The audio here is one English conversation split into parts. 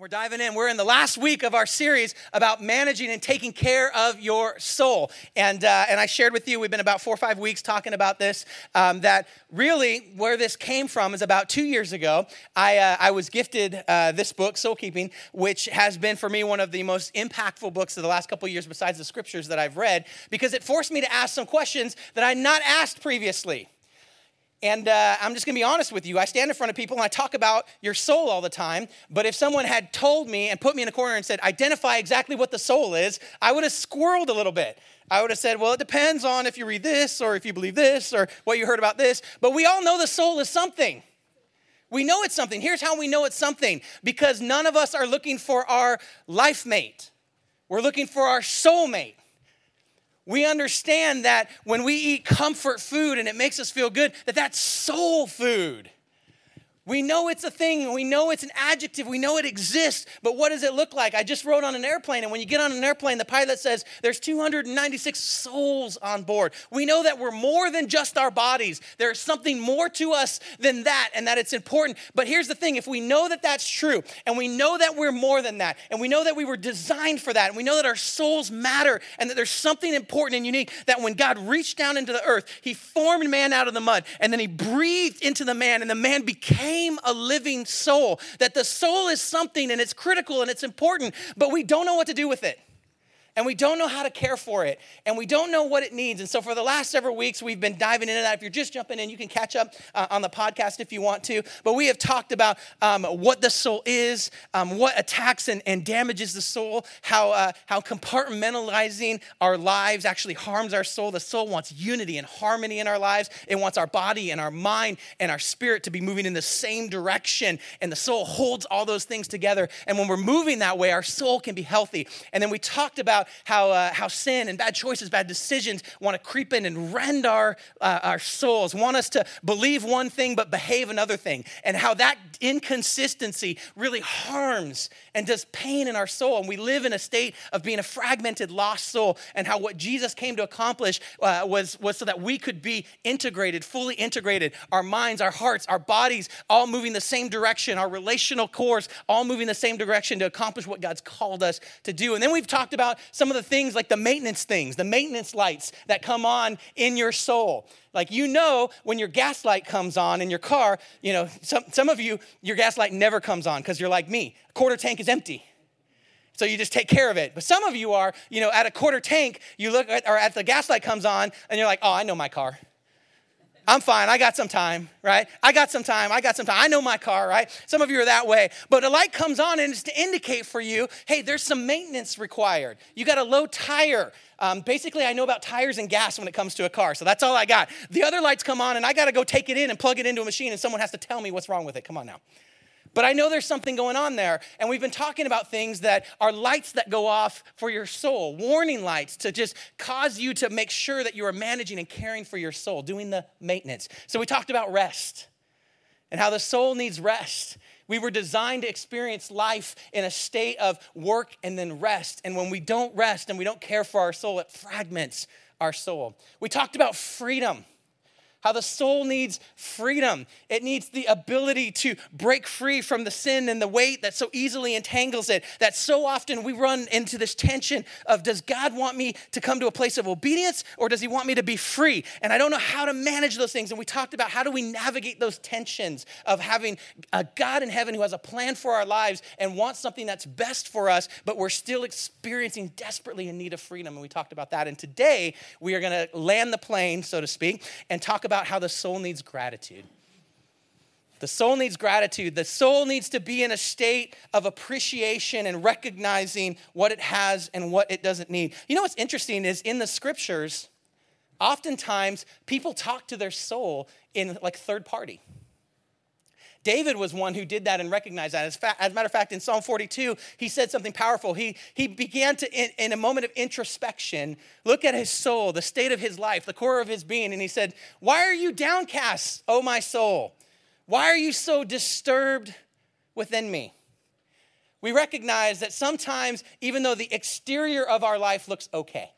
We're diving in. We're in the last week of our series about managing and taking care of your soul. And, uh, and I shared with you, we've been about four or five weeks talking about this, um, that really where this came from is about two years ago. I, uh, I was gifted uh, this book, Soul Keeping, which has been for me one of the most impactful books of the last couple years besides the scriptures that I've read, because it forced me to ask some questions that I'd not asked previously. And uh, I'm just gonna be honest with you. I stand in front of people and I talk about your soul all the time. But if someone had told me and put me in a corner and said, identify exactly what the soul is, I would have squirreled a little bit. I would have said, well, it depends on if you read this or if you believe this or what you heard about this. But we all know the soul is something. We know it's something. Here's how we know it's something because none of us are looking for our life mate, we're looking for our soulmate we understand that when we eat comfort food and it makes us feel good, that that's soul food. We know it's a thing, we know it's an adjective, we know it exists, but what does it look like? I just rode on an airplane, and when you get on an airplane, the pilot says there's 296 souls on board. We know that we're more than just our bodies. There's something more to us than that, and that it's important. But here's the thing if we know that that's true, and we know that we're more than that, and we know that we were designed for that, and we know that our souls matter, and that there's something important and unique, that when God reached down into the earth, He formed man out of the mud, and then He breathed into the man, and the man became a living soul. That the soul is something and it's critical and it's important, but we don't know what to do with it and we don't know how to care for it and we don't know what it needs. And so, for the last several weeks, we've been diving into that. If you're just jumping in, you can catch up uh, on the podcast if you want to. But we have talked about um, what the soul is, um, what attacks and, and, damages the soul, how, uh, how compartmentalizing our lives actually harms our soul. The soul wants unity and harmony in our lives, it wants our body and our mind and our spirit to be moving in the same direction. And the soul holds all those things together. And when we're moving that way, our soul can be healthy. And then we talked about about how, uh, how sin and bad choices, bad decisions want to creep in and rend our, uh, our souls, want us to believe one thing but behave another thing, and how that inconsistency really harms and does pain in our soul. And we live in a state of being a fragmented, lost soul, and how what Jesus came to accomplish uh, was, was so that we could be integrated, fully integrated, our minds, our hearts, our bodies, all moving the same direction, our relational cores all moving the same direction to accomplish what God's called us to do. And then we've talked about some of the things like the maintenance things, the maintenance lights that come on in your soul. Like you know when your gas light comes on in your car, you know, some, some of you, your gas light never comes on because you're like me. A quarter tank is empty. So you just take care of it. But some of you are, you know, at a quarter tank, you look at, or at the gas light comes on and you're like, oh, I know my car. I'm fine. I got some time, right? I got some time. I got some time. I know my car, right? Some of you are that way. But a light comes on and it's to indicate for you, hey, there's some maintenance required. You got a low tire. Um, basically, I know about tires and gas when it comes to a car, so that's all I got. The other lights come on and I got to go take it in and plug it into a machine, and someone has to tell me what's wrong with it. Come on now. But I know there's something going on there. And we've been talking about things that are lights that go off for your soul, warning lights to just cause you to make sure that you are managing and caring for your soul, doing the maintenance. So we talked about rest and how the soul needs rest. We were designed to experience life in a state of work and then rest. And when we don't rest and we don't care for our soul, it fragments our soul. We talked about freedom how the soul needs freedom. It needs the ability to break free from the sin and the weight that so easily entangles it. That so often we run into this tension of does God want me to come to a place of obedience or does He want me to be free? And I don't know how to manage those things. And we talked about how do we navigate those tensions of having a God in heaven who has a plan for our lives and wants something that's best for us, but we're still experiencing desperately in need of freedom. And we talked about that. And today we are going to land the plane, so to speak, and talk about how the soul needs gratitude. The soul needs gratitude. The soul needs to be in a state of appreciation and recognizing what it has and what it doesn't need. You know what's interesting is in the scriptures, oftentimes people talk to their soul in like third party. David was one who did that and recognized that. As, fa- as a matter of fact, in Psalm 42, he said something powerful. He, he began to, in, in a moment of introspection, look at his soul, the state of his life, the core of his being, and he said, Why are you downcast, O my soul? Why are you so disturbed within me? We recognize that sometimes, even though the exterior of our life looks okay,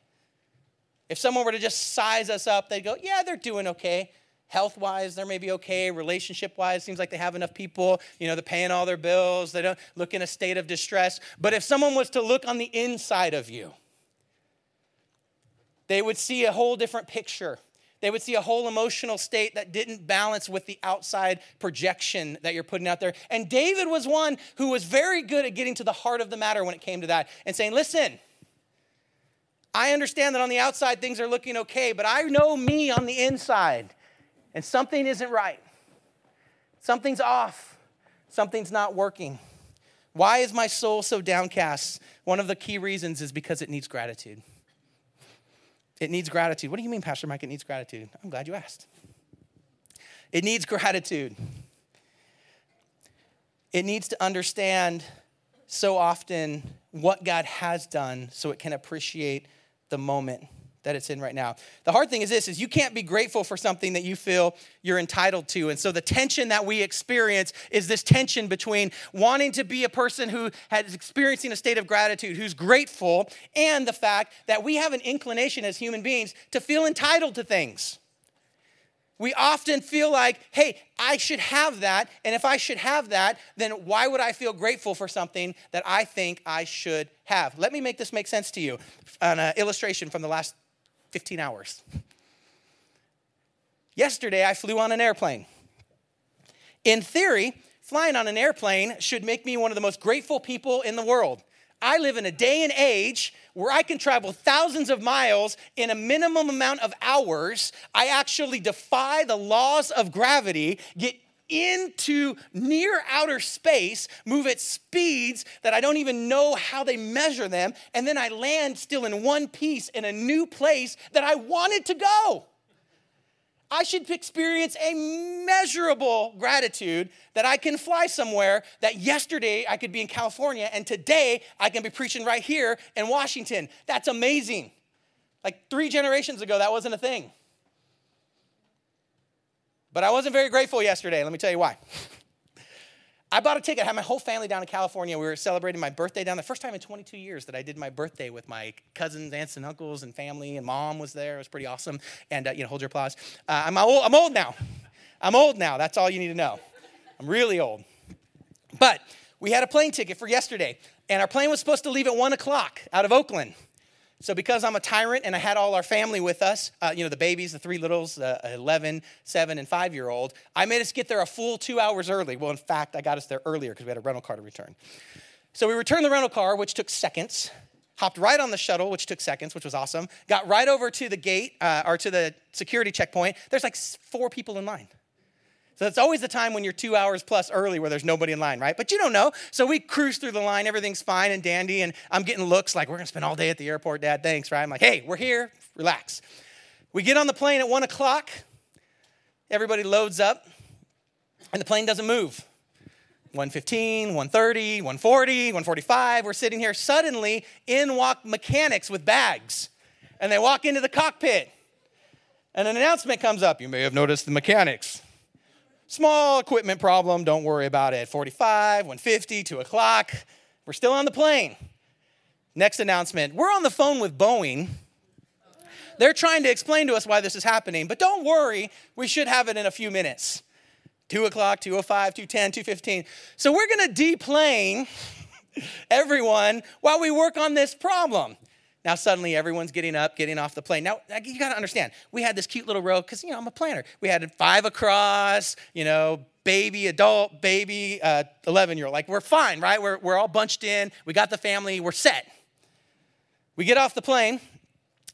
if someone were to just size us up, they'd go, Yeah, they're doing okay health wise, they're maybe okay. Relationship wise, seems like they have enough people. You know, they're paying all their bills. They don't look in a state of distress. But if someone was to look on the inside of you, they would see a whole different picture. They would see a whole emotional state that didn't balance with the outside projection that you're putting out there. And David was one who was very good at getting to the heart of the matter when it came to that and saying, listen, I understand that on the outside things are looking okay, but I know me on the inside, and something isn't right. Something's off. Something's not working. Why is my soul so downcast? One of the key reasons is because it needs gratitude. It needs gratitude. What do you mean, Pastor Mike? It needs gratitude. I'm glad you asked. It needs gratitude. It needs to understand so often what God has done so it can appreciate the moment that it's in right now. The hard thing is this is you can't be grateful for something that you feel you're entitled to. And so the tension that we experience is this tension between wanting to be a person who has experiencing a state of gratitude, who's grateful, and the fact that we have an inclination as human beings to feel entitled to things. We often feel like, hey, I should have that. And if I should have that, then why would I feel grateful for something that I think I should have? Let me make this make sense to you. An uh, illustration from the last 15 hours. Yesterday, I flew on an airplane. In theory, flying on an airplane should make me one of the most grateful people in the world. I live in a day and age where I can travel thousands of miles in a minimum amount of hours. I actually defy the laws of gravity, get into near outer space, move at speeds that I don't even know how they measure them, and then I land still in one piece in a new place that I wanted to go. I should experience a measurable gratitude that I can fly somewhere that yesterday I could be in California and today I can be preaching right here in Washington. That's amazing. Like three generations ago, that wasn't a thing. But I wasn't very grateful yesterday. Let me tell you why. I bought a ticket. I had my whole family down in California. We were celebrating my birthday down there. First time in 22 years that I did my birthday with my cousins, aunts, and uncles, and family, and mom was there. It was pretty awesome. And, uh, you know, hold your applause. Uh, I'm, old, I'm old now. I'm old now. That's all you need to know. I'm really old. But we had a plane ticket for yesterday, and our plane was supposed to leave at 1 o'clock out of Oakland. So, because I'm a tyrant and I had all our family with us, uh, you know, the babies, the three littles, uh, 11, 7, and 5 year old, I made us get there a full two hours early. Well, in fact, I got us there earlier because we had a rental car to return. So, we returned the rental car, which took seconds, hopped right on the shuttle, which took seconds, which was awesome, got right over to the gate uh, or to the security checkpoint. There's like four people in line. So always the time when you're two hours plus early where there's nobody in line, right? But you don't know. So we cruise through the line, everything's fine and dandy, and I'm getting looks like we're gonna spend all day at the airport, Dad. Thanks, right? I'm like, hey, we're here, relax. We get on the plane at one o'clock, everybody loads up, and the plane doesn't move. 115, 130, 140, 145. We're sitting here. Suddenly, in walk mechanics with bags, and they walk into the cockpit. And an announcement comes up. You may have noticed the mechanics Small equipment problem, don't worry about it. 45, 150, 2 o'clock. We're still on the plane. Next announcement we're on the phone with Boeing. They're trying to explain to us why this is happening, but don't worry, we should have it in a few minutes. 2 o'clock, 205, 210, 215. So we're gonna deplane everyone while we work on this problem. Now suddenly everyone's getting up, getting off the plane. Now you got to understand, we had this cute little row because you know I'm a planner. We had five across, you know, baby, adult, baby, uh, 11 year old. Like we're fine, right? We're we're all bunched in. We got the family. We're set. We get off the plane,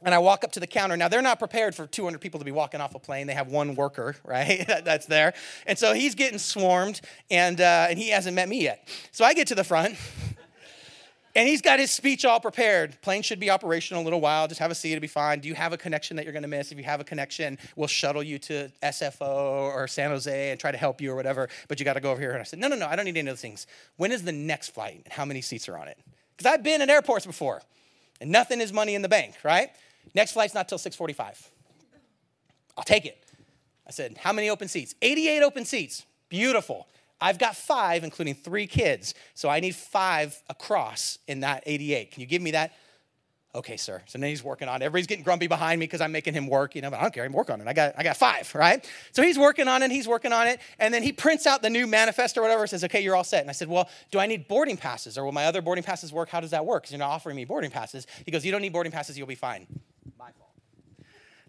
and I walk up to the counter. Now they're not prepared for 200 people to be walking off a plane. They have one worker, right? That's there, and so he's getting swarmed, and uh, and he hasn't met me yet. So I get to the front. And he's got his speech all prepared. Plane should be operational in a little while. Just have a seat, it'll be fine. Do you have a connection that you're gonna miss? If you have a connection, we'll shuttle you to SFO or San Jose and try to help you or whatever, but you gotta go over here. And I said, No, no, no, I don't need any of those things. When is the next flight and how many seats are on it? Because I've been in airports before and nothing is money in the bank, right? Next flight's not till 645. I'll take it. I said, How many open seats? 88 open seats. Beautiful. I've got five, including three kids, so I need five across in that 88. Can you give me that? okay, sir. So then he's working on it. Everybody's getting grumpy behind me because I'm making him work, you know, but I don't care, I'm working on it. I got, I got five, right? So he's working on it, he's working on it, and then he prints out the new manifest or whatever, says, okay, you're all set. And I said, well, do I need boarding passes? Or will my other boarding passes work? How does that work? Because you're not offering me boarding passes. He goes, you don't need boarding passes, you'll be fine. Fault.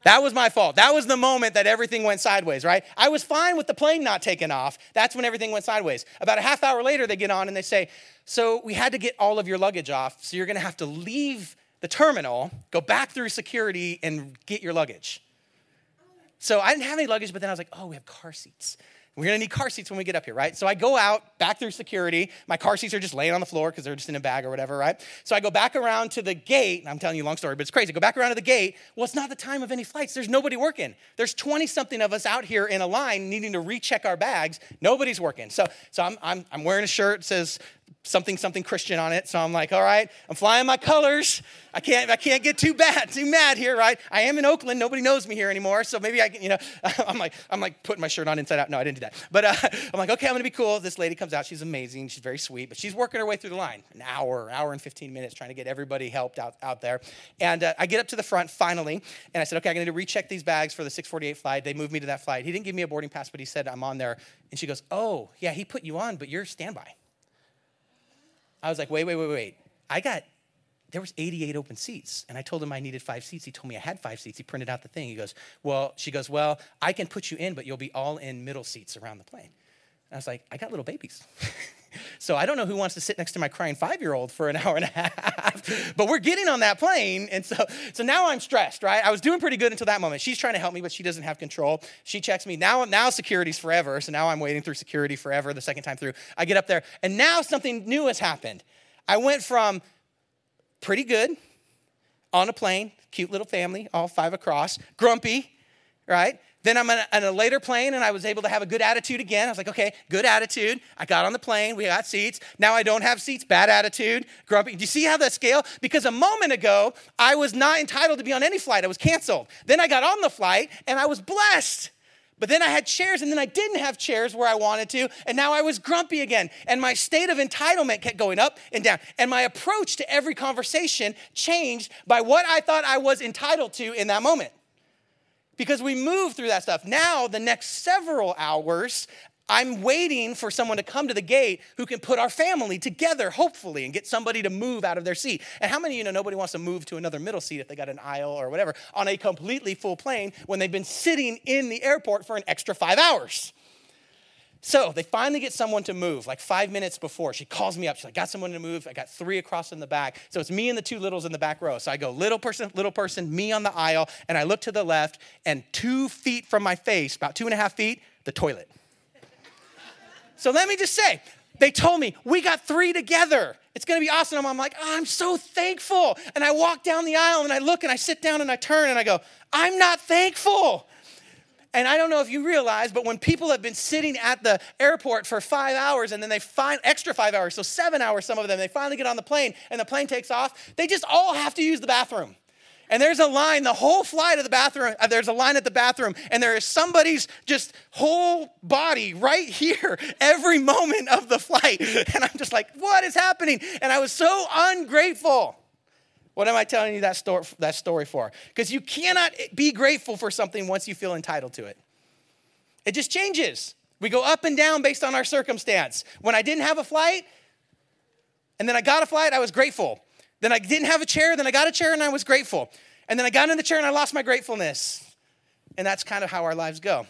That was my fault. That was the moment that everything went sideways, right? I was fine with the plane not taking off. That's when everything went sideways. About a half hour later, they get on and they say, So we had to get all of your luggage off, so you're gonna have to leave the terminal, go back through security, and get your luggage. So I didn't have any luggage, but then I was like, Oh, we have car seats. We're gonna need car seats when we get up here, right? So I go out back through security. My car seats are just laying on the floor because they're just in a bag or whatever, right? So I go back around to the gate. I'm telling you a long story, but it's crazy. I go back around to the gate. Well, it's not the time of any flights. There's nobody working. There's 20 something of us out here in a line needing to recheck our bags. Nobody's working. So, so I'm, I'm, I'm wearing a shirt that says something something Christian on it. So I'm like, all right, I'm flying my colors. I can't I can't get too bad, too mad here, right? I am in Oakland. Nobody knows me here anymore. So maybe I can, you know, I'm like I'm like putting my shirt on inside out. No, I didn't do that. But uh, I'm like, okay, I'm gonna be cool. This lady comes out. She's amazing. She's very sweet, but she's working her way through the line, an hour, hour and 15 minutes, trying to get everybody helped out out there. And uh, I get up to the front finally, and I said, okay, I'm gonna recheck these bags for the 648 flight. They moved me to that flight. He didn't give me a boarding pass, but he said I'm on there. And she goes, oh yeah, he put you on, but you're standby. I was like, wait, wait, wait, wait. I got, there was 88 open seats. And I told him I needed five seats. He told me I had five seats. He printed out the thing. He goes, well, she goes, well, I can put you in, but you'll be all in middle seats around the plane. And I was like, I got little babies. so I don't know who wants to sit next to my crying five-year-old for an hour and a half. but we're getting on that plane. And so, so now I'm stressed, right? I was doing pretty good until that moment. She's trying to help me, but she doesn't have control. She checks me. Now, now security's forever. So now I'm waiting through security forever the second time through. I get up there, and now something new has happened. I went from pretty good on a plane, cute little family, all five across, grumpy, right? Then I'm on a, later plane and I was able to have a good attitude again. I was like, okay, good attitude. I got on the plane, we got seats. Now I don't have seats, bad attitude, grumpy. Do you see how that scale? Because a moment ago, I was not entitled to be on any flight, I was canceled. Then I got on the flight and I was blessed. But then I had chairs, and then I didn't have chairs where I wanted to, and now I was grumpy again. And my state of entitlement kept going up and down. And my approach to every conversation changed by what I thought I was entitled to in that moment because we move through that stuff. Now, the next several hours, I'm waiting for someone to come to the gate who can put our family together, hopefully, and get somebody to move out of their seat. And how many of you know nobody wants to move to another middle seat if they got an aisle or whatever on a completely full plane when they've been sitting in the airport for an extra five hours? So they finally get someone to move, like five minutes before. She calls me up. She's like, got someone to move. I got three across in the back. So it's me and the two littles in the back row. So I go, little person, little person, me on the aisle, and I look to the left, and two feet from my face, about two and a half feet, the toilet. so let me just say, they told me, we got three together. It's gonna be awesome. I'm like, oh, I'm so thankful. And I walk down the aisle and I look and I sit down and I turn and I go, I'm not thankful. And I don't know if you realize, but when people have been sitting at the airport for five hours and then they find extra five hours, so seven hours, some of them, they finally get on the plane and the plane takes off, they just all have to use the bathroom. And there's a line, the whole flight of the bathroom, uh, there's a line at the bathroom, and there is somebody's just whole body right here every moment of the flight. And I'm just like, what is happening? And I was so ungrateful. What am I telling you that story, that story for? Because you cannot be grateful for something once you feel entitled to it. It just changes. We go up and down based on our circumstance. When I didn't have a flight, and then I got a flight, I was grateful. Then I didn't have a chair, then I got a chair and I was grateful. And then I got in the chair and I lost my gratefulness. And that's kind of how our lives go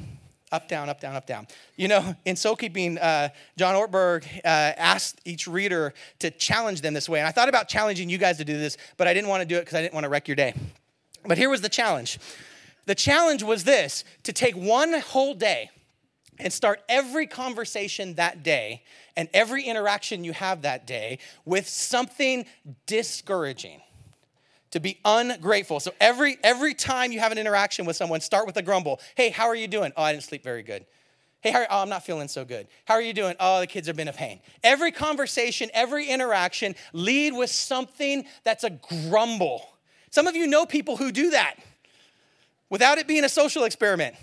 up, down, up, down, up, down. You know, in soul keeping, uh, John Ortberg uh, asked each reader to challenge them this way. And I thought about challenging you guys to do this, but I didn't want to do it because I didn't want to wreck your day. But here was the challenge the challenge was this to take one whole day and start every conversation that day and every interaction you have that day with something discouraging to be ungrateful. So every every time you have an interaction with someone, start with a grumble. Hey, how are you doing? Oh, I didn't sleep very good. Hey, how, oh, I'm not feeling so good. How are you doing? Oh, the kids have been a pain. Every conversation, every interaction, lead with something that's a grumble. Some of you know people who do that without it being a social experiment.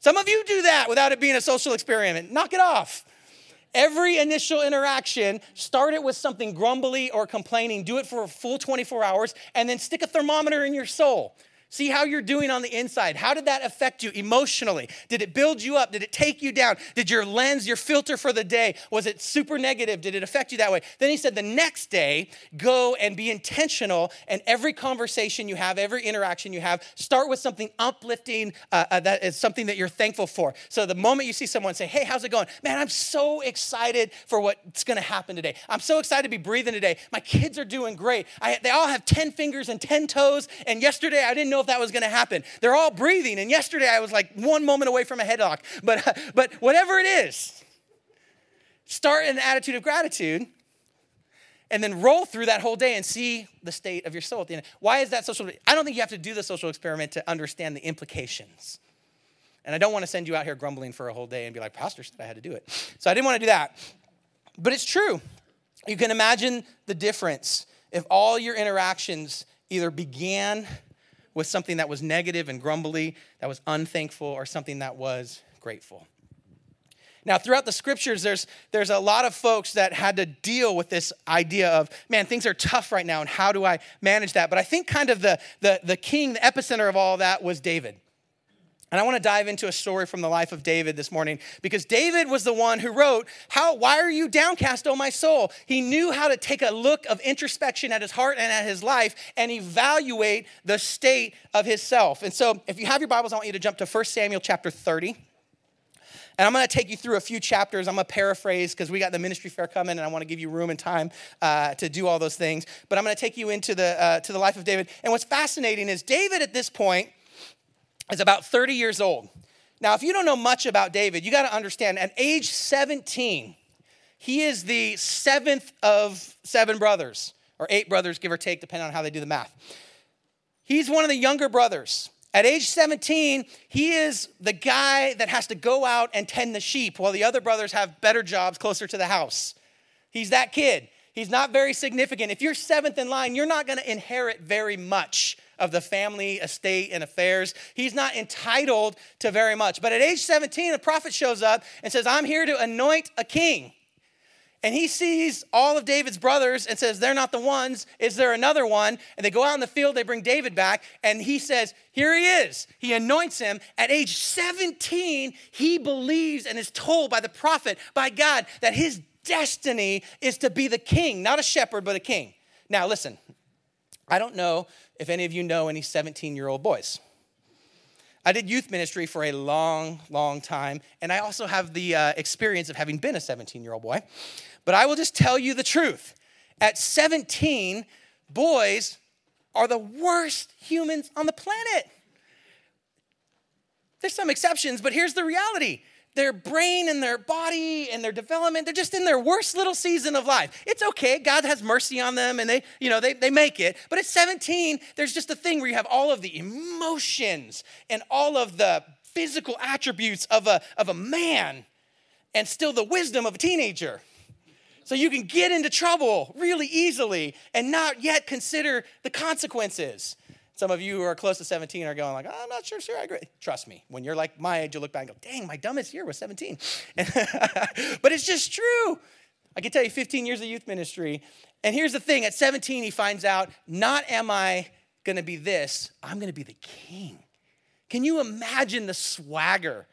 Some of you do that without it being a social experiment. Knock it off. Every initial interaction, start it with something grumbly or complaining. Do it for a full 24 hours, and then stick a thermometer in your soul. See how you're doing on the inside. How did that affect you emotionally? Did it build you up? Did it take you down? Did your lens, your filter for the day, was it super negative? Did it affect you that way? Then he said the next day, go and be intentional. And every conversation you have, every interaction you have, start with something uplifting uh, uh, that is something that you're thankful for. So the moment you see someone say, hey, how's it going? Man, I'm so excited for what's gonna happen today. I'm so excited to be breathing today. My kids are doing great. I, they all have 10 fingers and 10 toes. And yesterday I didn't know know if that was going to happen. They're all breathing. And yesterday I was like one moment away from a headlock. But, but whatever it is, start in an attitude of gratitude and then roll through that whole day and see the state of your soul at the end. Why is that social? I don't think you have to do the social experiment to understand the implications. And I don't want to send you out here grumbling for a whole day and be like, Pastor said I had to do it. So I didn't want to do that. But it's true. You can imagine the difference if all your interactions either began with something that was negative and grumbly, that was unthankful, or something that was grateful. Now, throughout the scriptures, there's, there's a lot of folks that had to deal with this idea of, man, things are tough right now, and how do I manage that? But I think kind of the, the, the king, the epicenter of all that was David. And I want to dive into a story from the life of David this morning because David was the one who wrote, "How why are you downcast, O my soul?" He knew how to take a look of introspection at his heart and at his life and evaluate the state of his self. And so, if you have your Bibles, I want you to jump to 1 Samuel chapter 30. And I'm going to take you through a few chapters. I'm going to paraphrase because we got the ministry fair coming, and I want to give you room and time uh, to do all those things. But I'm going to take you into the uh, to the life of David. And what's fascinating is David at this point is about 30 years old. Now, if you don't know much about David, you got to understand at age 17, he is the seventh of seven brothers, or eight brothers, give or take, depending on how they do the math. He's one of the younger brothers. At age 17, he is the guy that has to go out and tend the sheep while the other brothers have better jobs closer to the house. He's that kid. He's not very significant. If you're seventh in line, you're not going to inherit very much of the family estate and affairs. He's not entitled to very much. But at age 17, the prophet shows up and says, I'm here to anoint a king. And he sees all of David's brothers and says, They're not the ones. Is there another one? And they go out in the field, they bring David back, and he says, Here he is. He anoints him. At age 17, he believes and is told by the prophet, by God, that his destiny is to be the king, not a shepherd, but a king. Now, listen, I don't know if any of you know any 17 year old boys. I did youth ministry for a long, long time, and I also have the uh, experience of having been a 17 year old boy. But I will just tell you the truth. At 17, boys are the worst humans on the planet. There's some exceptions, but here's the reality their brain and their body and their development they're just in their worst little season of life. It's okay god has mercy on them and they you know they, they make it but at 17 there's just a thing where you have all of the emotions and all of the physical attributes of a, of a man and still the wisdom of a teenager. So you can get into trouble really easily and not yet consider the consequences some of you who are close to 17 are going like, oh, I'm not sure, sure, I agree. Trust me, when you're like my age, you look back and go, dang, my dumbest year was 17. but it's just true. I can tell you 15 years of youth ministry. And here's the thing at 17, he finds out, not am I going to be this, I'm going to be the king. Can you imagine the swagger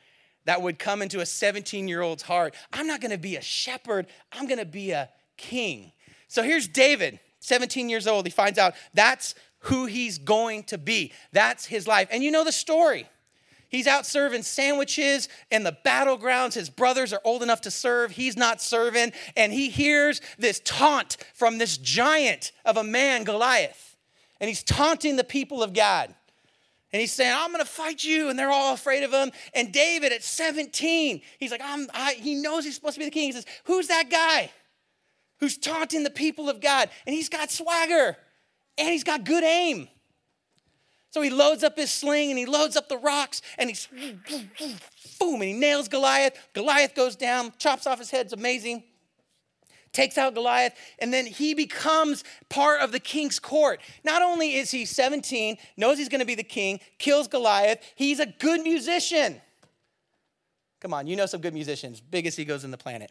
that would come into a 17 year old's heart? I'm not going to be a shepherd, I'm going to be a king. So here's David, 17 years old. He finds out that's who he's going to be. That's his life. And you know the story. He's out serving sandwiches in the battlegrounds. His brothers are old enough to serve. He's not serving. And he hears this taunt from this giant of a man, Goliath. And he's taunting the people of God. And he's saying, I'm going to fight you. And they're all afraid of him. And David at 17, he's like, I'm, I, he knows he's supposed to be the king. He says, Who's that guy who's taunting the people of God? And he's got swagger and he's got good aim. So he loads up his sling and he loads up the rocks and he's boom and he nails Goliath. Goliath goes down, chops off his head. It's amazing. Takes out Goliath, and then he becomes part of the king's court. Not only is he 17, knows he's gonna be the king, kills Goliath, he's a good musician. Come on, you know some good musicians, biggest egos in the planet.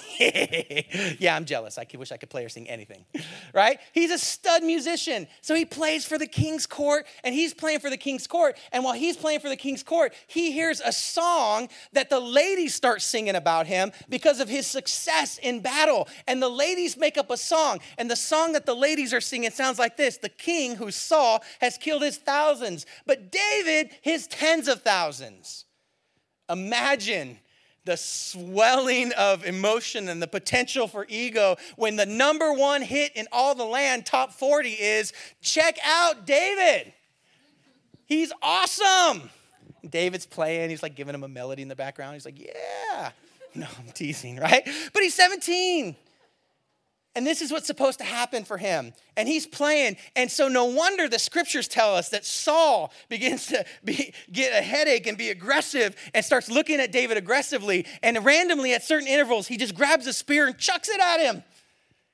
yeah, I'm jealous. I wish I could play or sing anything, right? He's a stud musician. So he plays for the king's court and he's playing for the king's court. And while he's playing for the king's court, he hears a song that the ladies start singing about him because of his success in battle. And the ladies make up a song. And the song that the ladies are singing sounds like this The king who Saul has killed his thousands, but David his tens of thousands. Imagine the swelling of emotion and the potential for ego when the number one hit in all the land, top 40, is check out David. He's awesome. David's playing, he's like giving him a melody in the background. He's like, yeah. No, I'm teasing, right? But he's 17. And this is what's supposed to happen for him. And he's playing. And so, no wonder the scriptures tell us that Saul begins to be, get a headache and be aggressive and starts looking at David aggressively. And randomly, at certain intervals, he just grabs a spear and chucks it at him.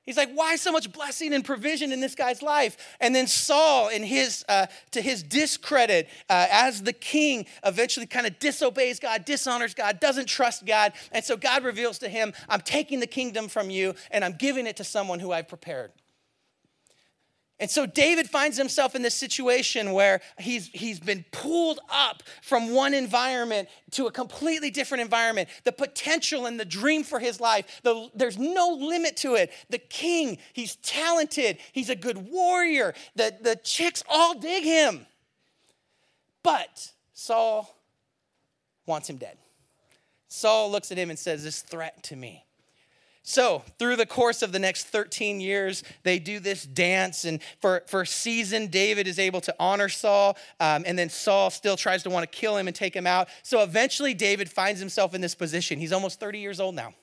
He's like, why so much blessing and provision in this guy's life? And then Saul, in his uh, to his discredit, uh, as the king, eventually kind of disobeys God, dishonors God, doesn't trust God, and so God reveals to him, "I'm taking the kingdom from you, and I'm giving it to someone who I've prepared." And so David finds himself in this situation where he's, he's been pulled up from one environment to a completely different environment. The potential and the dream for his life, the, there's no limit to it. The king, he's talented, he's a good warrior. The, the chicks all dig him. But Saul wants him dead. Saul looks at him and says, This threat to me. So, through the course of the next 13 years, they do this dance. And for, for a season, David is able to honor Saul. Um, and then Saul still tries to want to kill him and take him out. So, eventually, David finds himself in this position. He's almost 30 years old now.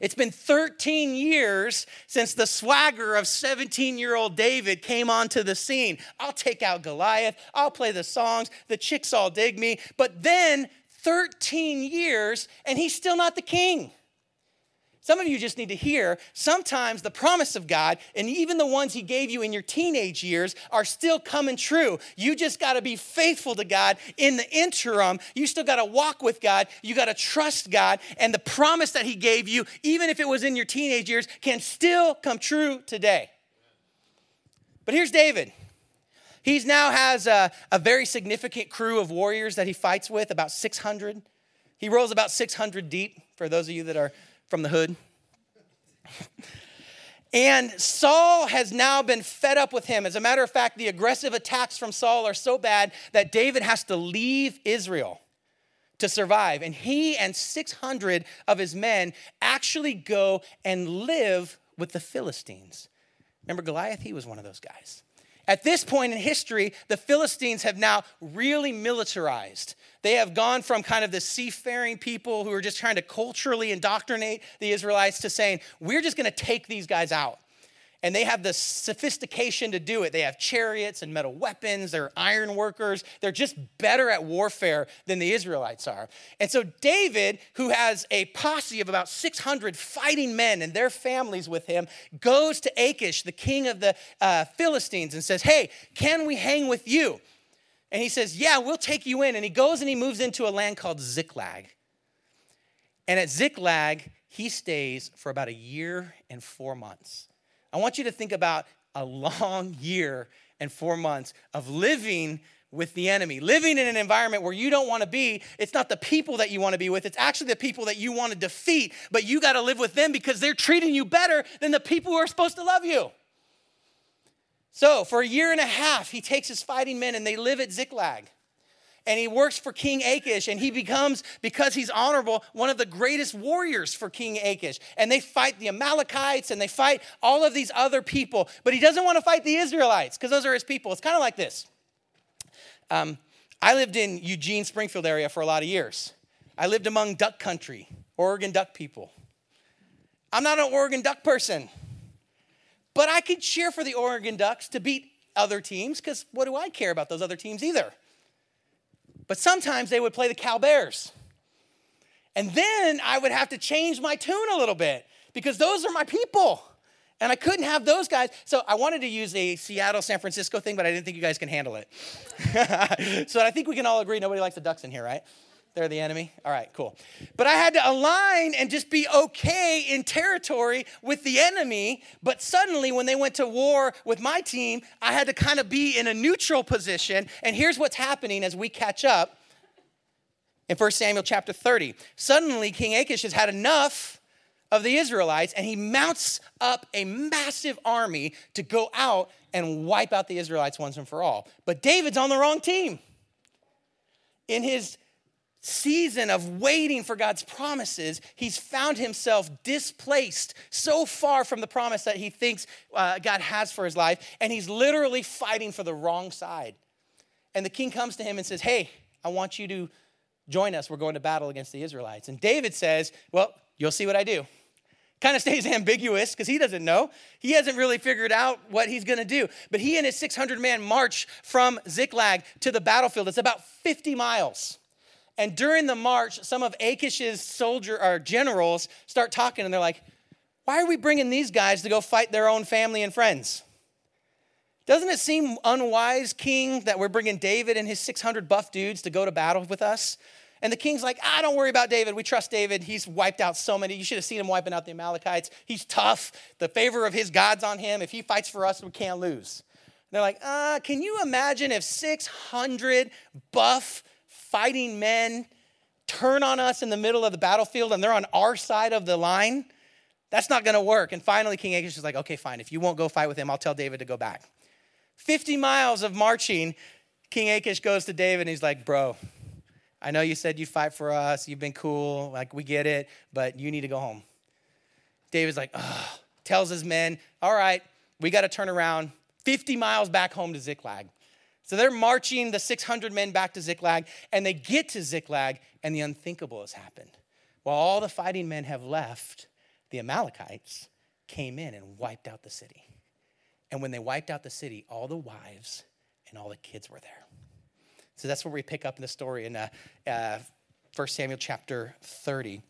It's been 13 years since the swagger of 17 year old David came onto the scene. I'll take out Goliath, I'll play the songs, the chicks all dig me. But then 13 years, and he's still not the king. Some of you just need to hear sometimes the promise of God, and even the ones He gave you in your teenage years, are still coming true. You just got to be faithful to God in the interim. You still got to walk with God. You got to trust God. And the promise that He gave you, even if it was in your teenage years, can still come true today. But here's David. He now has a, a very significant crew of warriors that he fights with, about 600. He rolls about 600 deep, for those of you that are from the hood. and Saul has now been fed up with him. As a matter of fact, the aggressive attacks from Saul are so bad that David has to leave Israel to survive. And he and 600 of his men actually go and live with the Philistines. Remember Goliath? He was one of those guys. At this point in history, the Philistines have now really militarized. They have gone from kind of the seafaring people who are just trying to culturally indoctrinate the Israelites to saying, we're just going to take these guys out. And they have the sophistication to do it. They have chariots and metal weapons. They're iron workers. They're just better at warfare than the Israelites are. And so, David, who has a posse of about 600 fighting men and their families with him, goes to Achish, the king of the uh, Philistines, and says, Hey, can we hang with you? And he says, Yeah, we'll take you in. And he goes and he moves into a land called Ziklag. And at Ziklag, he stays for about a year and four months. I want you to think about a long year and four months of living with the enemy, living in an environment where you don't want to be. It's not the people that you want to be with, it's actually the people that you want to defeat, but you got to live with them because they're treating you better than the people who are supposed to love you. So, for a year and a half, he takes his fighting men and they live at Ziklag. And he works for King Achish, and he becomes, because he's honorable, one of the greatest warriors for King Achish. And they fight the Amalekites and they fight all of these other people, but he doesn't want to fight the Israelites because those are his people. It's kind of like this. Um, I lived in Eugene, Springfield area for a lot of years. I lived among duck country, Oregon duck people. I'm not an Oregon duck person. But I could cheer for the Oregon Ducks to beat other teams because what do I care about those other teams either? But sometimes they would play the Cal Bears. And then I would have to change my tune a little bit because those are my people. And I couldn't have those guys. So I wanted to use a Seattle San Francisco thing, but I didn't think you guys can handle it. so I think we can all agree nobody likes the Ducks in here, right? They're the enemy? All right, cool. But I had to align and just be okay in territory with the enemy. But suddenly, when they went to war with my team, I had to kind of be in a neutral position. And here's what's happening as we catch up in 1 Samuel chapter 30. Suddenly, King Achish has had enough of the Israelites, and he mounts up a massive army to go out and wipe out the Israelites once and for all. But David's on the wrong team. In his season of waiting for God's promises, he's found himself displaced so far from the promise that he thinks uh, God has for his life, and he's literally fighting for the wrong side. And the king comes to him and says, Hey, I want you to join us. We're going to battle against the Israelites. And David says, Well, you'll see what I do. Kind of stays ambiguous because he doesn't know. He hasn't really figured out what he's going to do. But he and his 600 man march from Ziklag to the battlefield. It's about 50 miles. And during the march, some of Achish's soldier or generals start talking, and they're like, "Why are we bringing these guys to go fight their own family and friends? Doesn't it seem unwise, King, that we're bringing David and his 600 buff dudes to go to battle with us?" And the king's like, ah, don't worry about David. We trust David. He's wiped out so many. You should have seen him wiping out the Amalekites. He's tough. The favor of his God's on him. If he fights for us, we can't lose. And they're like, uh, can you imagine if 600 buff fighting men turn on us in the middle of the battlefield and they're on our side of the line? That's not going to work. And finally, King Achish is like, okay, fine. If you won't go fight with him, I'll tell David to go back. 50 miles of marching, King Achish goes to David and he's like, bro, I know you said you'd fight for us. You've been cool. Like, we get it, but you need to go home. David's like, tells his men, all right, we got to turn around 50 miles back home to Ziklag. So they're marching the 600 men back to Ziklag, and they get to Ziklag, and the unthinkable has happened. While all the fighting men have left, the Amalekites came in and wiped out the city. And when they wiped out the city, all the wives and all the kids were there. So that's where we pick up in the story in uh, uh, 1 Samuel chapter 30.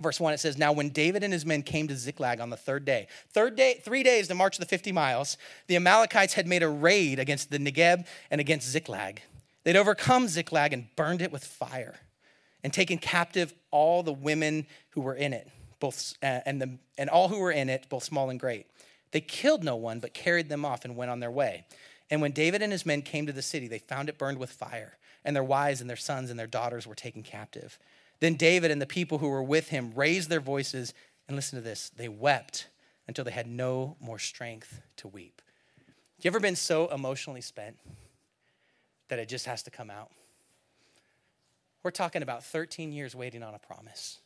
Verse 1, it says, Now when David and his men came to Ziklag on the third day, third day, three days to march the 50 miles, the Amalekites had made a raid against the Negeb and against Ziklag. They'd overcome Ziklag and burned it with fire and taken captive all the women who were in it, both uh, and, the, and all who were in it, both small and great. They killed no one, but carried them off and went on their way. And when David and his men came to the city, they found it burned with fire, and their wives and their sons and their daughters were taken captive. Then David and the people who were with him raised their voices, and listen to this they wept until they had no more strength to weep. You ever been so emotionally spent that it just has to come out? We're talking about 13 years waiting on a promise.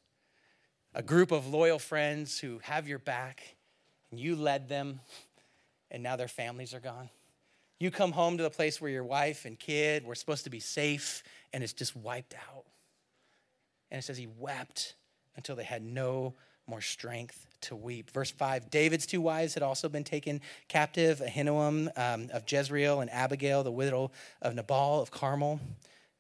A group of loyal friends who have your back, and you led them, and now their families are gone. You come home to the place where your wife and kid were supposed to be safe, and it's just wiped out. And it says he wept until they had no more strength to weep. Verse 5 David's two wives had also been taken captive Ahinoam um, of Jezreel and Abigail, the widow of Nabal of Carmel.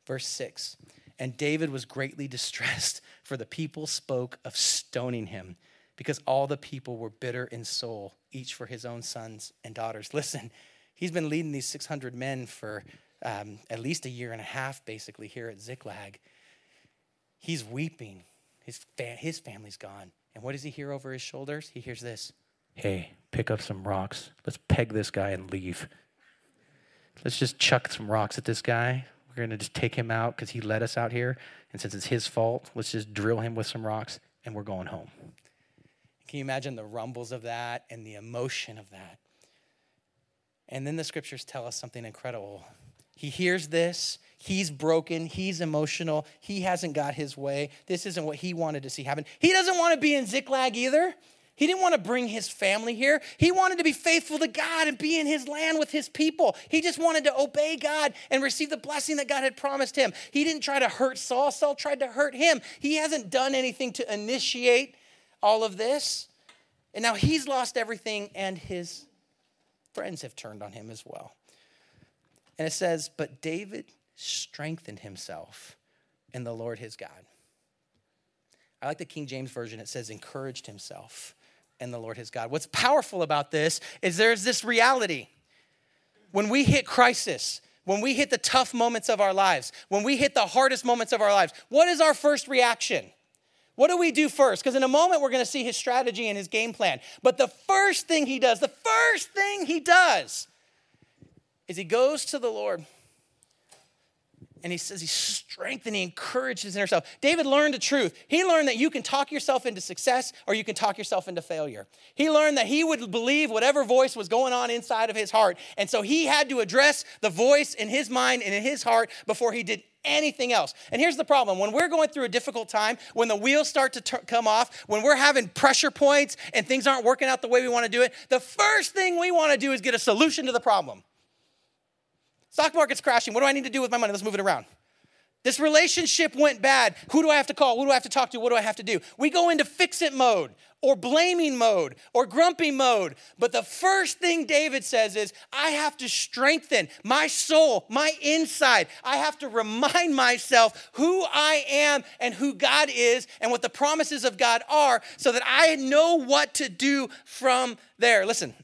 Verse 6 And David was greatly distressed, for the people spoke of stoning him, because all the people were bitter in soul, each for his own sons and daughters. Listen, He's been leading these 600 men for um, at least a year and a half, basically, here at Ziklag. He's weeping. His, fa- his family's gone. And what does he hear over his shoulders? He hears this Hey, pick up some rocks. Let's peg this guy and leave. Let's just chuck some rocks at this guy. We're going to just take him out because he led us out here. And since it's his fault, let's just drill him with some rocks and we're going home. Can you imagine the rumbles of that and the emotion of that? And then the scriptures tell us something incredible. He hears this. He's broken. He's emotional. He hasn't got his way. This isn't what he wanted to see happen. He doesn't want to be in Ziklag either. He didn't want to bring his family here. He wanted to be faithful to God and be in his land with his people. He just wanted to obey God and receive the blessing that God had promised him. He didn't try to hurt Saul, Saul tried to hurt him. He hasn't done anything to initiate all of this. And now he's lost everything and his friends have turned on him as well. And it says, But David strengthened himself in the Lord his God. I like the King James Version, it says, encouraged himself in the Lord his God. What's powerful about this is there's this reality. When we hit crisis, when we hit the tough moments of our lives, when we hit the hardest moments of our lives, what is our first reaction? What do we do first? Because in a moment, we're going to see his strategy and his game plan. But the first thing he does, the first thing he does, is he goes to the Lord and he says he strengthens, he encourages his inner self. David learned the truth. He learned that you can talk yourself into success or you can talk yourself into failure. He learned that he would believe whatever voice was going on inside of his heart. And so he had to address the voice in his mind and in his heart before he did anything else. And here's the problem when we're going through a difficult time, when the wheels start to t- come off, when we're having pressure points and things aren't working out the way we want to do it, the first thing we want to do is get a solution to the problem. Stock market's crashing. What do I need to do with my money? Let's move it around. This relationship went bad. Who do I have to call? Who do I have to talk to? What do I have to do? We go into fix it mode or blaming mode or grumpy mode. But the first thing David says is, I have to strengthen my soul, my inside. I have to remind myself who I am and who God is and what the promises of God are so that I know what to do from there. Listen,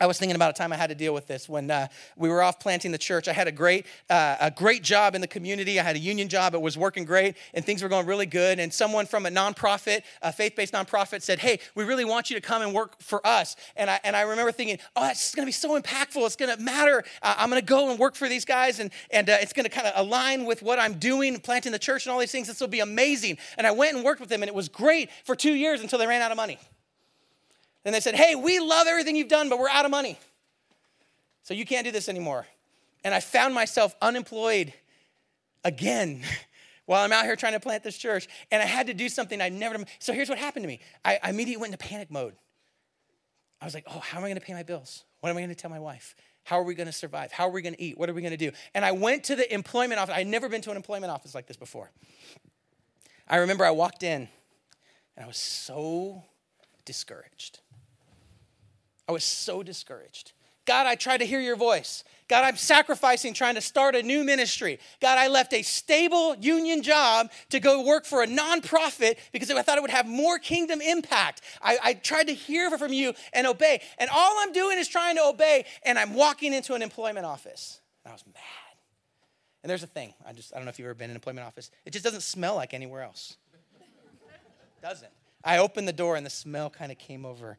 I was thinking about a time I had to deal with this when uh, we were off planting the church. I had a great, uh, a great job in the community. I had a union job. It was working great, and things were going really good. And someone from a nonprofit, a faith-based nonprofit, said, "Hey, we really want you to come and work for us." And I and I remember thinking, "Oh, that's going to be so impactful. It's going to matter. Uh, I'm going to go and work for these guys, and and uh, it's going to kind of align with what I'm doing, planting the church, and all these things. This will be amazing." And I went and worked with them, and it was great for two years until they ran out of money. And they said, Hey, we love everything you've done, but we're out of money. So you can't do this anymore. And I found myself unemployed again while I'm out here trying to plant this church. And I had to do something I never. So here's what happened to me I, I immediately went into panic mode. I was like, Oh, how am I going to pay my bills? What am I going to tell my wife? How are we going to survive? How are we going to eat? What are we going to do? And I went to the employment office. I'd never been to an employment office like this before. I remember I walked in and I was so discouraged. I was so discouraged. God, I tried to hear your voice. God, I'm sacrificing trying to start a new ministry. God, I left a stable union job to go work for a nonprofit because I thought it would have more kingdom impact. I, I, tried to hear from you and obey. And all I'm doing is trying to obey, and I'm walking into an employment office. And I was mad. And there's a thing. I just I don't know if you've ever been in an employment office. It just doesn't smell like anywhere else. doesn't. I opened the door and the smell kind of came over.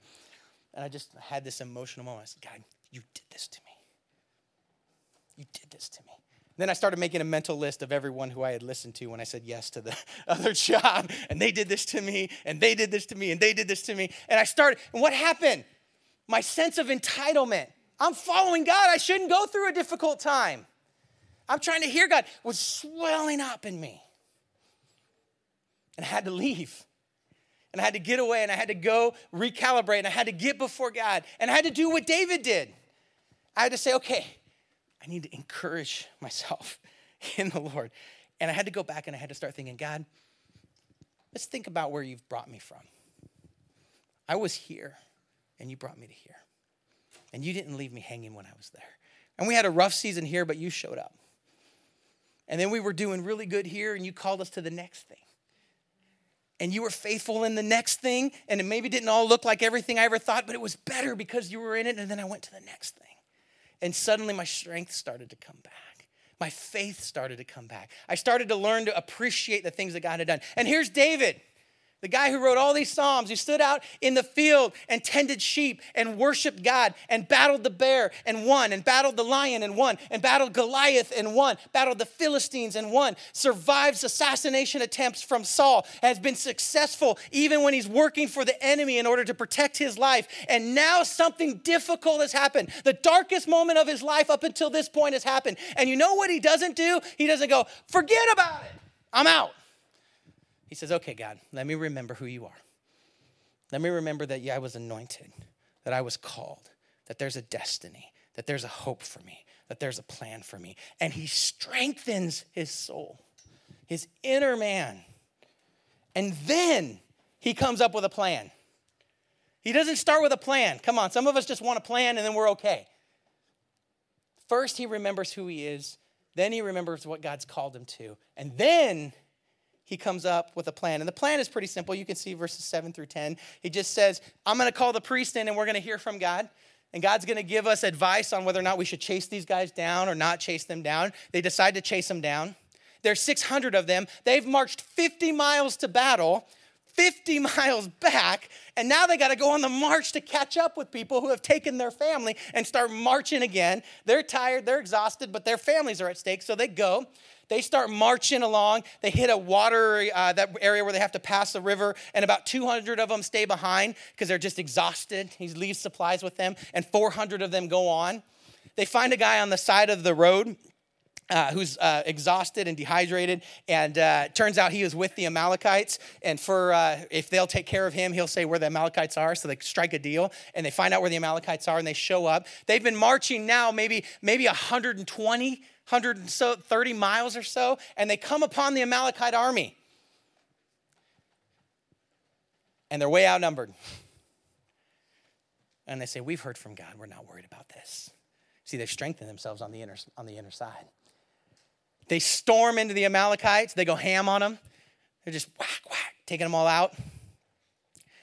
And I just had this emotional moment. I said, God, you did this to me. You did this to me. then I started making a mental list of everyone who I had listened to when I said yes to the other job. And they did this to me, and they did this to me, and they did this to me. And I started, and what happened? My sense of entitlement. I'm following God. I shouldn't go through a difficult time. I'm trying to hear God was swelling up in me. And I had to leave. And I had to get away and I had to go recalibrate and I had to get before God. And I had to do what David did. I had to say, okay, I need to encourage myself in the Lord. And I had to go back and I had to start thinking, God, let's think about where you've brought me from. I was here and you brought me to here. And you didn't leave me hanging when I was there. And we had a rough season here, but you showed up. And then we were doing really good here and you called us to the next thing and you were faithful in the next thing, and it maybe didn't all look like everything I ever thought, but it was better because you were in it. And then I went to the next thing. And suddenly my strength started to come back. My faith started to come back. I started to learn to appreciate the things that God had done. And here's David. The guy who wrote all these Psalms, who stood out in the field and tended sheep and worshiped God and battled the bear and won, and battled the lion and won, and battled Goliath and won, battled the Philistines and won, survives assassination attempts from Saul, has been successful even when he's working for the enemy in order to protect his life. And now something difficult has happened. The darkest moment of his life up until this point has happened. And you know what he doesn't do? He doesn't go, forget about it. I'm out. He says, Okay, God, let me remember who you are. Let me remember that yeah, I was anointed, that I was called, that there's a destiny, that there's a hope for me, that there's a plan for me. And he strengthens his soul, his inner man. And then he comes up with a plan. He doesn't start with a plan. Come on, some of us just want a plan and then we're okay. First, he remembers who he is. Then he remembers what God's called him to. And then he comes up with a plan. And the plan is pretty simple. You can see verses 7 through 10. He just says, I'm going to call the priest in and we're going to hear from God. and God's going to give us advice on whether or not we should chase these guys down or not chase them down. They decide to chase them down. There's 600 of them. They've marched 50 miles to battle, 50 miles back, and now they got to go on the march to catch up with people who have taken their family and start marching again. They're tired, they're exhausted, but their families are at stake, so they go. They start marching along. They hit a water, uh, that area where they have to pass the river, and about 200 of them stay behind because they're just exhausted. He leaves supplies with them, and 400 of them go on. They find a guy on the side of the road uh, who's uh, exhausted and dehydrated, and uh, turns out he was with the Amalekites. And for uh, if they'll take care of him, he'll say where the Amalekites are. So they strike a deal, and they find out where the Amalekites are, and they show up. They've been marching now maybe maybe 120, 130 miles or so, and they come upon the Amalekite army, and they're way outnumbered. And they say, "We've heard from God. We're not worried about this." See, they've strengthened themselves on the inner on the inner side. They storm into the Amalekites, they go ham on them. They're just whack, whack, taking them all out.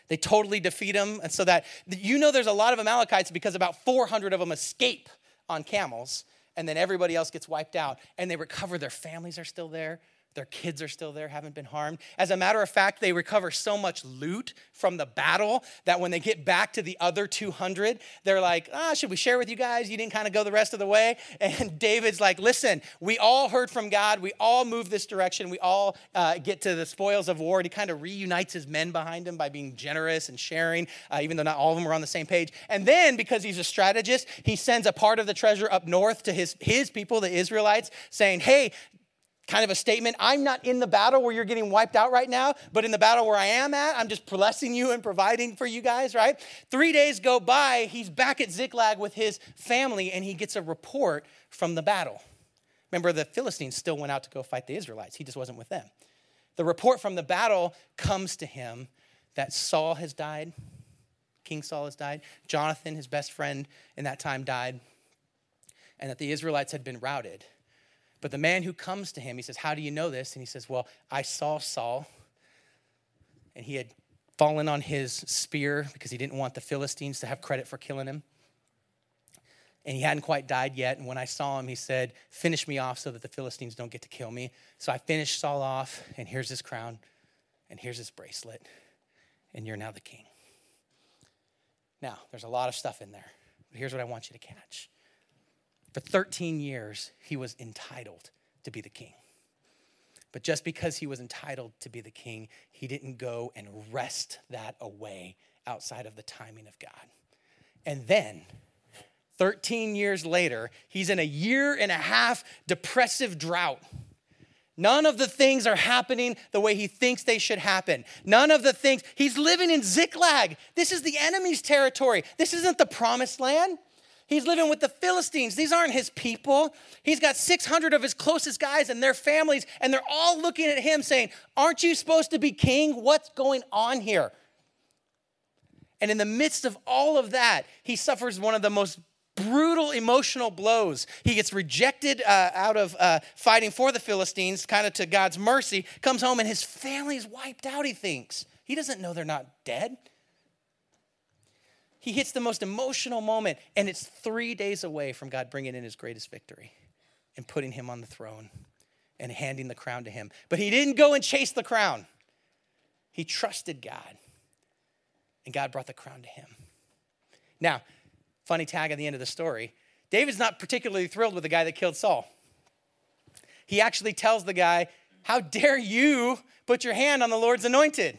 They totally defeat them. And so that you know there's a lot of Amalekites because about 400 of them escape on camels, and then everybody else gets wiped out. And they recover, their families are still there. Their kids are still there, haven't been harmed. As a matter of fact, they recover so much loot from the battle that when they get back to the other 200, they're like, ah, should we share with you guys? You didn't kind of go the rest of the way. And David's like, listen, we all heard from God. We all move this direction. We all uh, get to the spoils of war. And he kind of reunites his men behind him by being generous and sharing, uh, even though not all of them were on the same page. And then, because he's a strategist, he sends a part of the treasure up north to his, his people, the Israelites, saying, hey, kind of a statement. I'm not in the battle where you're getting wiped out right now, but in the battle where I am at, I'm just blessing you and providing for you guys, right? Three days go by, he's back at Ziklag with his family, and he gets a report from the battle. Remember, the Philistines still went out to go fight the Israelites, he just wasn't with them. The report from the battle comes to him that Saul has died, King Saul has died, Jonathan, his best friend in that time, died, and that the Israelites had been routed but the man who comes to him, he says, How do you know this? And he says, Well, I saw Saul, and he had fallen on his spear because he didn't want the Philistines to have credit for killing him. And he hadn't quite died yet. And when I saw him, he said, Finish me off so that the Philistines don't get to kill me. So I finished Saul off, and here's his crown, and here's his bracelet, and you're now the king. Now, there's a lot of stuff in there, but here's what I want you to catch. For 13 years, he was entitled to be the king. But just because he was entitled to be the king, he didn't go and wrest that away outside of the timing of God. And then, 13 years later, he's in a year and a half depressive drought. None of the things are happening the way he thinks they should happen. None of the things, he's living in Ziklag. This is the enemy's territory. This isn't the promised land. He's living with the Philistines. These aren't his people. He's got 600 of his closest guys and their families, and they're all looking at him saying, Aren't you supposed to be king? What's going on here? And in the midst of all of that, he suffers one of the most brutal emotional blows. He gets rejected uh, out of uh, fighting for the Philistines, kind of to God's mercy, comes home, and his family's wiped out, he thinks. He doesn't know they're not dead. He hits the most emotional moment, and it's three days away from God bringing in his greatest victory and putting him on the throne and handing the crown to him. But he didn't go and chase the crown, he trusted God, and God brought the crown to him. Now, funny tag at the end of the story David's not particularly thrilled with the guy that killed Saul. He actually tells the guy, How dare you put your hand on the Lord's anointed?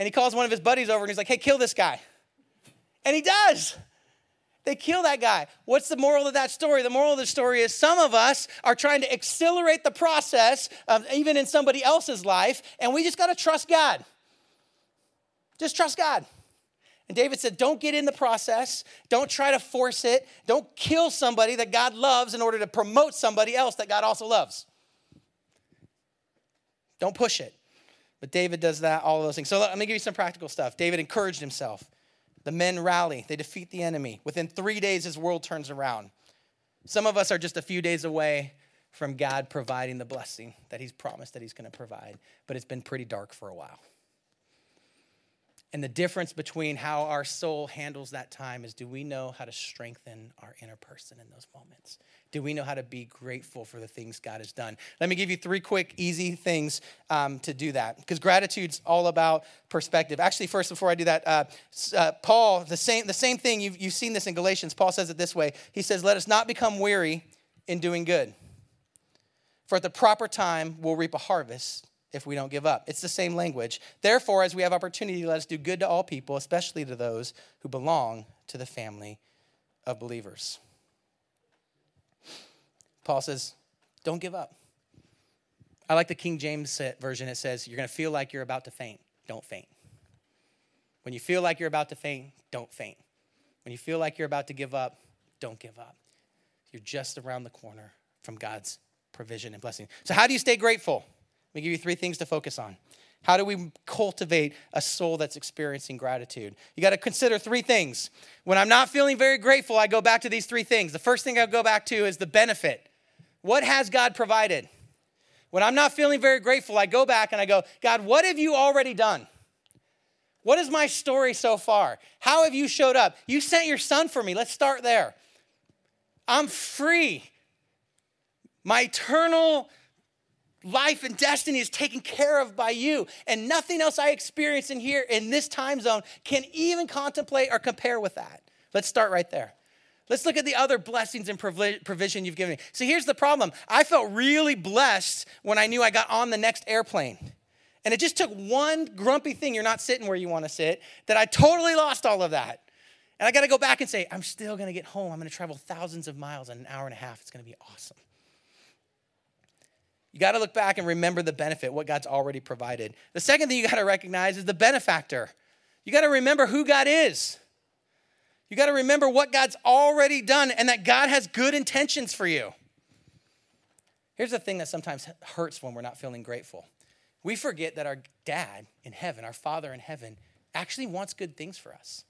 And he calls one of his buddies over and he's like, Hey, kill this guy. And he does. They kill that guy. What's the moral of that story? The moral of the story is some of us are trying to accelerate the process, of, even in somebody else's life, and we just got to trust God. Just trust God. And David said, Don't get in the process. Don't try to force it. Don't kill somebody that God loves in order to promote somebody else that God also loves. Don't push it. But David does that, all of those things. So let me give you some practical stuff. David encouraged himself. The men rally, they defeat the enemy. Within three days, his world turns around. Some of us are just a few days away from God providing the blessing that he's promised that he's going to provide, but it's been pretty dark for a while. And the difference between how our soul handles that time is do we know how to strengthen our inner person in those moments? Do we know how to be grateful for the things God has done? Let me give you three quick, easy things um, to do that because gratitude's all about perspective. Actually, first, before I do that, uh, uh, Paul, the same, the same thing, you've, you've seen this in Galatians. Paul says it this way He says, Let us not become weary in doing good, for at the proper time we'll reap a harvest if we don't give up. It's the same language. Therefore, as we have opportunity, let us do good to all people, especially to those who belong to the family of believers. Paul says, don't give up. I like the King James version. It says, you're going to feel like you're about to faint. Don't faint. When you feel like you're about to faint, don't faint. When you feel like you're about to give up, don't give up. You're just around the corner from God's provision and blessing. So, how do you stay grateful? Me give you three things to focus on. How do we cultivate a soul that's experiencing gratitude? You got to consider three things. When I'm not feeling very grateful, I go back to these three things. The first thing I go back to is the benefit. What has God provided? When I'm not feeling very grateful, I go back and I go, God, what have you already done? What is my story so far? How have you showed up? You sent your son for me. Let's start there. I'm free. My eternal life and destiny is taken care of by you. And nothing else I experience in here in this time zone can even contemplate or compare with that. Let's start right there. Let's look at the other blessings and provision you've given me. So here's the problem I felt really blessed when I knew I got on the next airplane. And it just took one grumpy thing, you're not sitting where you want to sit, that I totally lost all of that. And I got to go back and say, I'm still going to get home. I'm going to travel thousands of miles in an hour and a half. It's going to be awesome. You got to look back and remember the benefit, what God's already provided. The second thing you got to recognize is the benefactor. You got to remember who God is. You got to remember what God's already done and that God has good intentions for you. Here's the thing that sometimes hurts when we're not feeling grateful. We forget that our dad in heaven, our father in heaven, actually wants good things for us.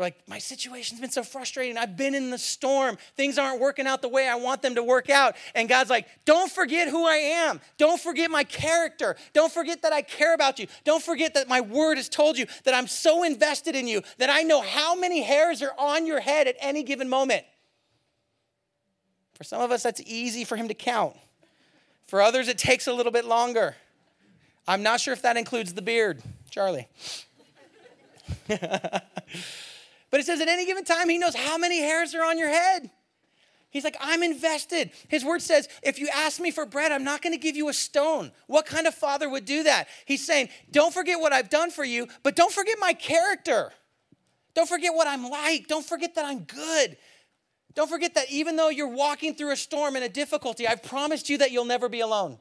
We're like, my situation's been so frustrating. I've been in the storm. Things aren't working out the way I want them to work out. And God's like, don't forget who I am. Don't forget my character. Don't forget that I care about you. Don't forget that my word has told you that I'm so invested in you that I know how many hairs are on your head at any given moment. For some of us, that's easy for Him to count. For others, it takes a little bit longer. I'm not sure if that includes the beard, Charlie. But it says at any given time, he knows how many hairs are on your head. He's like, I'm invested. His word says, if you ask me for bread, I'm not going to give you a stone. What kind of father would do that? He's saying, don't forget what I've done for you, but don't forget my character. Don't forget what I'm like. Don't forget that I'm good. Don't forget that even though you're walking through a storm and a difficulty, I've promised you that you'll never be alone.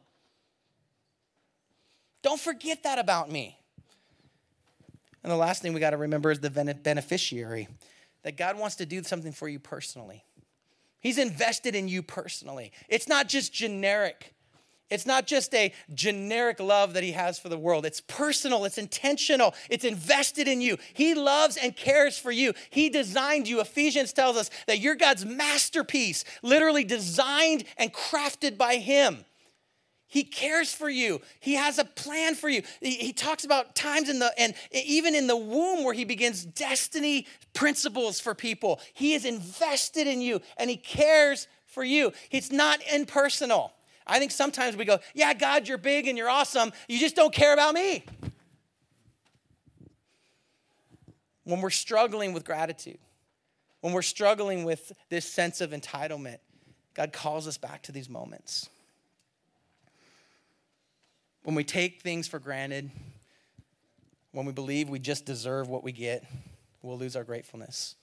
Don't forget that about me. And the last thing we got to remember is the beneficiary that God wants to do something for you personally. He's invested in you personally. It's not just generic. It's not just a generic love that he has for the world. It's personal, it's intentional, it's invested in you. He loves and cares for you. He designed you. Ephesians tells us that you're God's masterpiece, literally designed and crafted by him. He cares for you. He has a plan for you. He, he, talks about times in the and even in the womb where he begins destiny principles for people. He is invested in you and he cares for you. It's not impersonal. I think sometimes we go, "Yeah, God, you're big and you're awesome. You just don't care about me." When we're struggling with gratitude, when we're struggling with this sense of entitlement, God calls us back to these moments when we take things for granted, when we believe we just deserve what we get, we'll lose our gratefulness.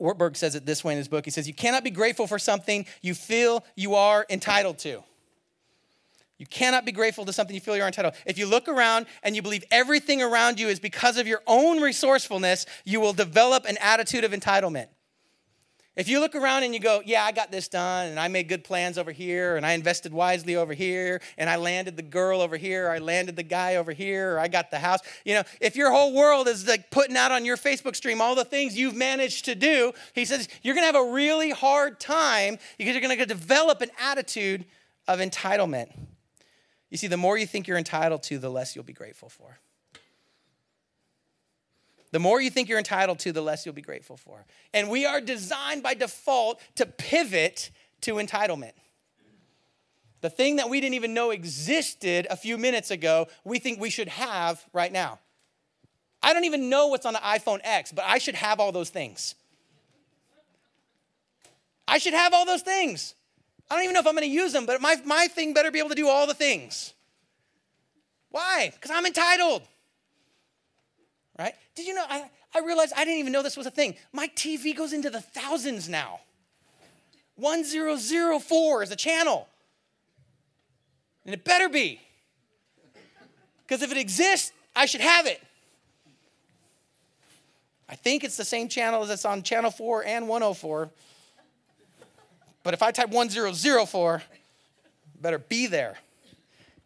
Ortberg says it this way in his book. He says, You cannot be grateful for something you feel you are entitled to. You cannot be grateful to something you feel you're entitled. If you look around and you believe everything around you is because of your own resourcefulness, you will develop an attitude of entitlement. If you look around and you go, yeah, I got this done, and I made good plans over here, and I invested wisely over here, and I landed the girl over here, or I landed the guy over here, or I got the house. You know, if your whole world is like putting out on your Facebook stream all the things you've managed to do, he says you're gonna have a really hard time because you're gonna develop an attitude of entitlement. You see, the more you think you're entitled to, the less you'll be grateful for. The more you think you're entitled to, the less you'll be grateful for. And we are designed by default to pivot to entitlement. The thing that we didn't even know existed a few minutes ago, we think we should have right now. I don't even know what's on the iPhone X, but I should have all those things. I should have all those things. I don't even know if I'm going to use them, but my, my thing better be able to do all the things. Why? Because I'm entitled. Right? Did you know? I, I realized I didn't even know this was a thing. My TV goes into the thousands now. 1004 is a channel. And it better be. Because if it exists, I should have it. I think it's the same channel as it's on channel 4 and 104. But if I type 1004, better be there.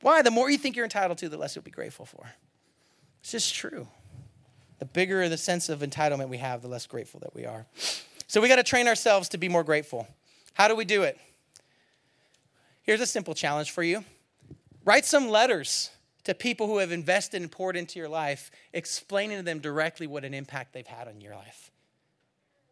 Why? The more you think you're entitled to, the less you'll be grateful for. It's just true. The bigger the sense of entitlement we have, the less grateful that we are. So we got to train ourselves to be more grateful. How do we do it? Here's a simple challenge for you write some letters to people who have invested and poured into your life, explaining to them directly what an impact they've had on your life.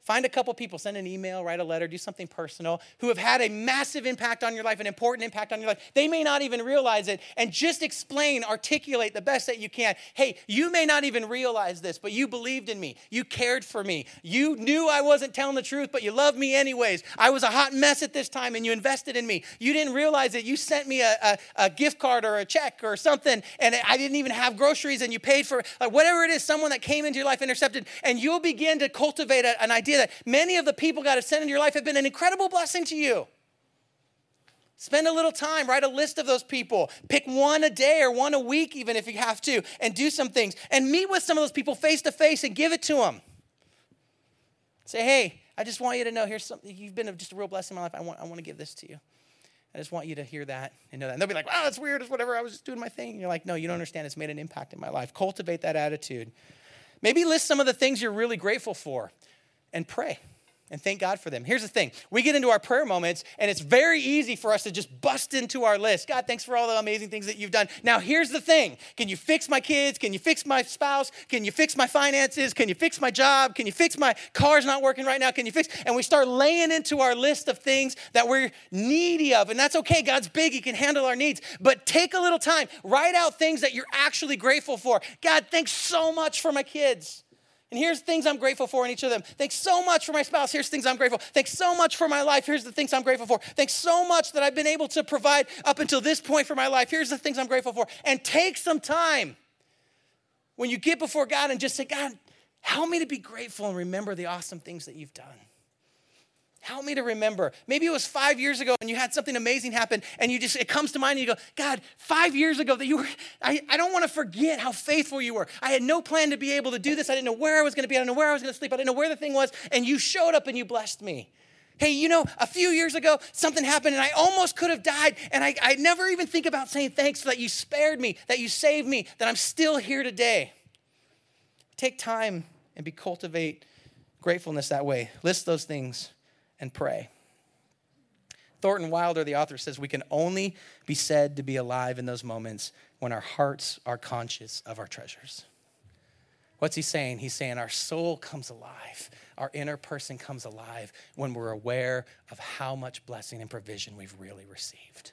Find a couple people, send an email, write a letter, do something personal, who have had a massive impact on your life, an important impact on your life. They may not even realize it, and just explain, articulate the best that you can. Hey, you may not even realize this, but you believed in me. You cared for me. You knew I wasn't telling the truth, but you loved me anyways. I was a hot mess at this time, and you invested in me. You didn't realize it. You sent me a, a, a gift card or a check or something, and I didn't even have groceries, and you paid for like, whatever it is, someone that came into your life intercepted, and you'll begin to cultivate a, an idea that many of the people God has sent into your life have been an incredible blessing to you. Spend a little time, write a list of those people. Pick one a day or one a week, even if you have to, and do some things. And meet with some of those people face to face and give it to them. Say, hey, I just want you to know here's something, you've been just a real blessing in my life. I want, I want to give this to you. I just want you to hear that and know that. And they'll be like, wow, that's weird. It's whatever. I was just doing my thing. And you're like, no, you don't understand. It's made an impact in my life. Cultivate that attitude. Maybe list some of the things you're really grateful for and pray and thank God for them. Here's the thing we get into our prayer moments, and it's very easy for us to just bust into our list. God, thanks for all the amazing things that you've done. Now, here's the thing Can you fix my kids? Can you fix my spouse? Can you fix my finances? Can you fix my job? Can you fix my car's not working right now? Can you fix? And we start laying into our list of things that we're needy of, and that's okay. God's big, He can handle our needs. But take a little time, write out things that you're actually grateful for. God, thanks so much for my kids. And here's things I'm grateful for in each of them. Thanks so much for my spouse. Here's things I'm grateful. Thanks so much for my life. Here's the things I'm grateful for. Thanks so much that I've been able to provide up until this point for my life. Here's the things I'm grateful for. And take some time when you get before God and just say, God, help me to be grateful and remember the awesome things that you've done. Help me to remember. Maybe it was five years ago and you had something amazing happen and you just, it comes to mind and you go, God, five years ago that you were, I, I don't want to forget how faithful you were. I had no plan to be able to do this. I didn't know where I was going to be. I didn't know where I was going to sleep. I didn't know where the thing was. And you showed up and you blessed me. Hey, you know, a few years ago, something happened and I almost could have died. And I, I never even think about saying thanks that you spared me, that you saved me, that I'm still here today. Take time and be cultivate gratefulness that way. List those things and pray. Thornton Wilder, the author, says we can only be said to be alive in those moments when our hearts are conscious of our treasures. What's he saying? He's saying our soul comes alive, our inner person comes alive when we're aware of how much blessing and provision we've really received.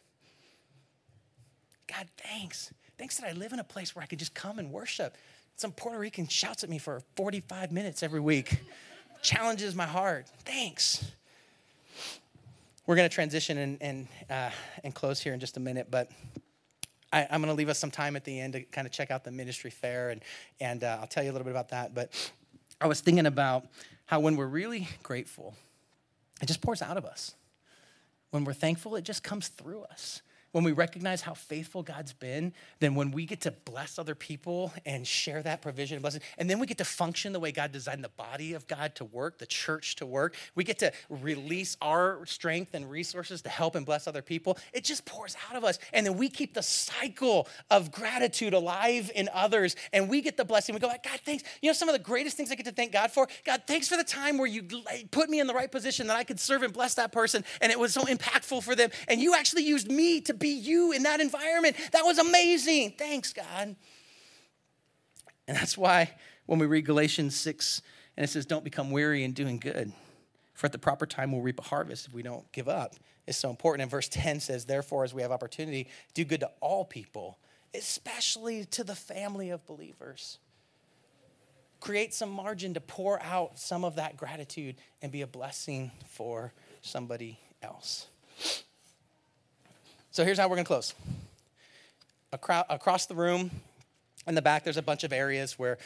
God, thanks. Thanks that I live in a place where I can just come and worship. Some Puerto Rican shouts at me for 45 minutes every week, challenges my heart. Thanks. We're going to transition and, and, uh, and close here in just a minute, but I, am going to leave us some time at the end to kind of check out the ministry fair, and, and uh, I'll tell you a little bit about that. But I was thinking about how when we're really grateful, it just pours out of us. When we're thankful, it just comes through us when we recognize how faithful God's been, then when we get to bless other people and share that provision and blessing, and then we get to function the way God designed the body of God to work, the church to work, we get to release our strength and resources to help and bless other people. It just pours out of us. And then we keep the cycle of gratitude alive in others, and we get the blessing. We go, God, thanks. You know, some of the greatest things I get to thank God for? God, thanks for the time where you put me in the right position that I could serve and bless that person, and it was so impactful for them. And you actually used me to be you in that environment. That was amazing. Thanks, God. And that's why when we read Galatians 6 and it says, Don't become weary in doing good, for at the proper time we'll reap a harvest if we don't give up. It's so important. And verse 10 says, Therefore, as we have opportunity, do good to all people, especially to the family of believers. Create some margin to pour out some of that gratitude and be a blessing for somebody else. So here's how we're going to close. Across the room, in the back, there's a bunch of areas where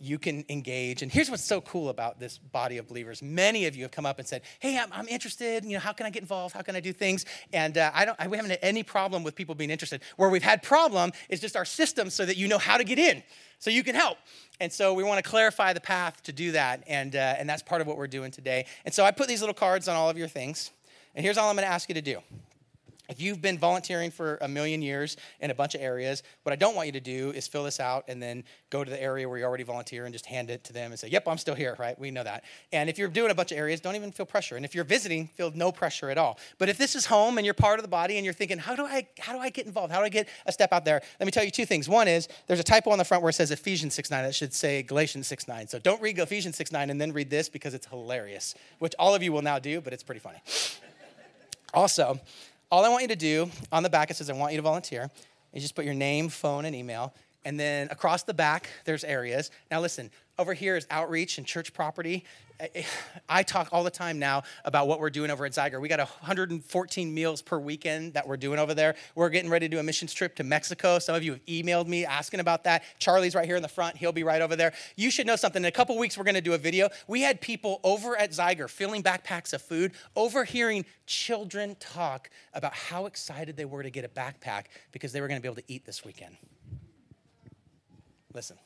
you can engage. And here's what's so cool about this body of believers. Many of you have come up and said, "Hey, I'm, I'm interested. You know, how can I get involved? How can I do things?" And uh, I don't. I, we haven't had any problem with people being interested. Where we've had problem is just our system, so that you know how to get in, so you can help. And so we want to clarify the path to do that, and uh, and that's part of what we're doing today. And so I put these little cards on all of your things. And here's all I'm going to ask you to do. If you've been volunteering for a million years in a bunch of areas, what I don't want you to do is fill this out and then go to the area where you already volunteer and just hand it to them and say, Yep, I'm still here, right? We know that. And if you're doing a bunch of areas, don't even feel pressure. And if you're visiting, feel no pressure at all. But if this is home and you're part of the body and you're thinking, How do I how do I get involved? How do I get a step out there? Let me tell you two things. One is there's a typo on the front where it says Ephesians 6 9. That should say Galatians 6 9. So don't read Ephesians 6 9 and then read this because it's hilarious, which all of you will now do, but it's pretty funny. Also, all I want you to do on the back, it says, I want you to volunteer, is just put your name, phone, and email. And then across the back, there's areas. Now, listen, over here is outreach and church property. I talk all the time now about what we're doing over at Zyger. We got 114 meals per weekend that we're doing over there. We're getting ready to do a missions trip to Mexico. Some of you have emailed me asking about that. Charlie's right here in the front. He'll be right over there. You should know something. In a couple weeks, we're going to do a video. We had people over at Zyger filling backpacks of food, overhearing children talk about how excited they were to get a backpack because they were going to be able to eat this weekend. Listen,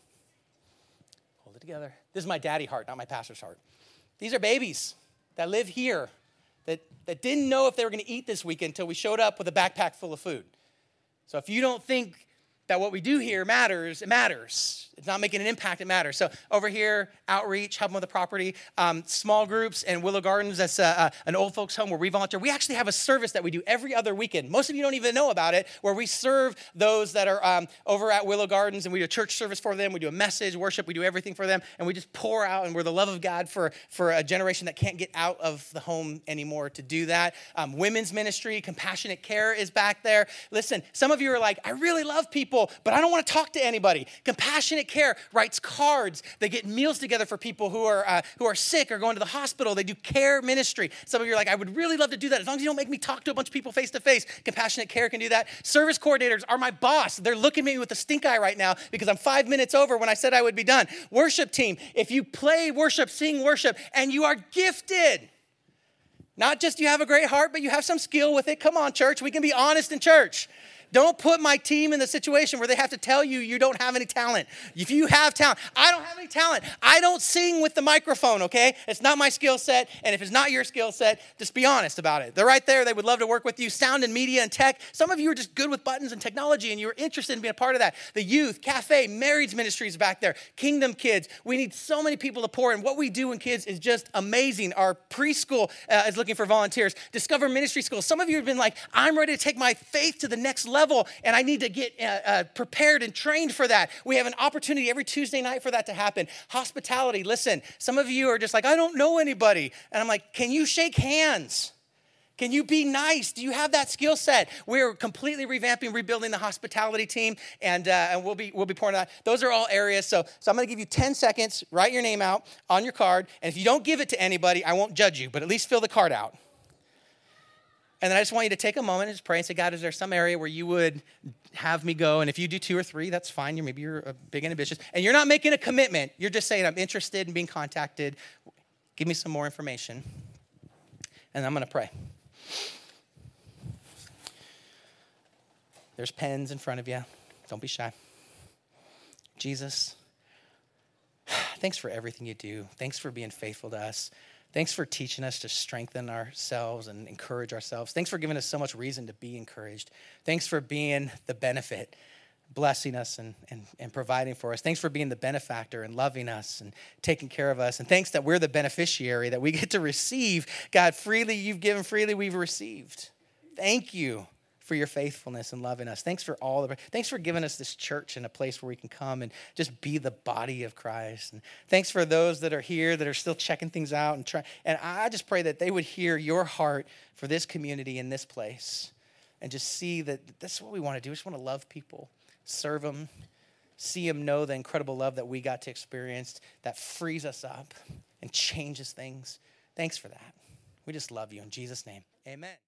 hold it together. This is my daddy heart, not my pastor's heart. These are babies that live here that, that didn't know if they were going to eat this weekend until we showed up with a backpack full of food. So if you don't think that what we do here matters, it matters. It's not making an impact, it matters. So over here, outreach, helping with the property, um, small groups, and Willow Gardens, that's uh, uh, an old folks home where we volunteer. We actually have a service that we do every other weekend. Most of you don't even know about it, where we serve those that are um, over at Willow Gardens, and we do a church service for them. We do a message, worship, we do everything for them, and we just pour out, and we're the love of God for, for a generation that can't get out of the home anymore to do that. Um, women's ministry, compassionate care is back there. Listen, some of you are like, I really love people people, but I don't want to talk to anybody. Compassionate Care writes cards. They get meals together for people who are, uh, who are sick or going to the hospital. They do care ministry. Some of you are like, I would really love to do that as long as you don't make me talk to a bunch of people face to face. Compassionate Care can do that. Service coordinators are my boss. They're looking at me with a stink eye right now because I'm five minutes over when I said I would be done. Worship team, if you play worship, sing worship, and you are gifted, not just you have a great heart, but you have some skill with it. Come on, church. We can be honest in church. Don't put my team in the situation where they have to tell you you don't have any talent. If you have talent, I don't have any talent. I don't sing with the microphone, okay? It's not my skill set. And if it's not your skill set, just be honest about it. They're right there. They would love to work with you. Sound and media and tech. Some of you are just good with buttons and technology and you're interested in being a part of that. The youth, cafe, marriage ministries back there, kingdom kids. We need so many people to pour in. What we do in kids is just amazing. Our preschool uh, is looking for volunteers. Discover Ministry School. Some of you have been like, I'm ready to take my faith to the next level level, and I need to get uh, uh, prepared and trained for that. We have an opportunity every Tuesday night for that to happen. Hospitality, listen, some of you are just like, I don't know anybody. And I'm like, can you shake hands? Can you be nice? Do you have that skill set? We're completely revamping, rebuilding the hospitality team, and, uh, and we'll be we'll be pouring that. Those are all areas. So, so I'm going to give you 10 seconds. Write your name out on your card, and if you don't give it to anybody, I won't judge you, but at least fill the card out. And then I just want you to take a moment and just pray and say, God, is there some area where you would have me go? And if you do two or three, that's fine. You're maybe you're big and ambitious. And you're not making a commitment. You're just saying, I'm interested in being contacted. Give me some more information. And I'm going to pray. There's pens in front of you. Don't be shy. Jesus, thanks for everything you do. Thanks for being faithful to us. Thanks for teaching us to strengthen ourselves and encourage ourselves. Thanks for giving us so much reason to be encouraged. Thanks for being the benefit, blessing us and, and, and providing for us. Thanks for being the benefactor and loving us and taking care of us. And thanks that we're the beneficiary, that we get to receive. God, freely you've given, freely we've received. Thank you for your faithfulness and loving us. Thanks for all the, thanks for giving us this church and a place where we can come and just be the body of Christ. And thanks for those that are here that are still checking things out and trying. And I just pray that they would hear your heart for this community in this place and just see that this is what we want to do. We just want to love people, serve them, see them know the incredible love that we got to experience that frees us up and changes things. Thanks for that. We just love you in Jesus' name. Amen.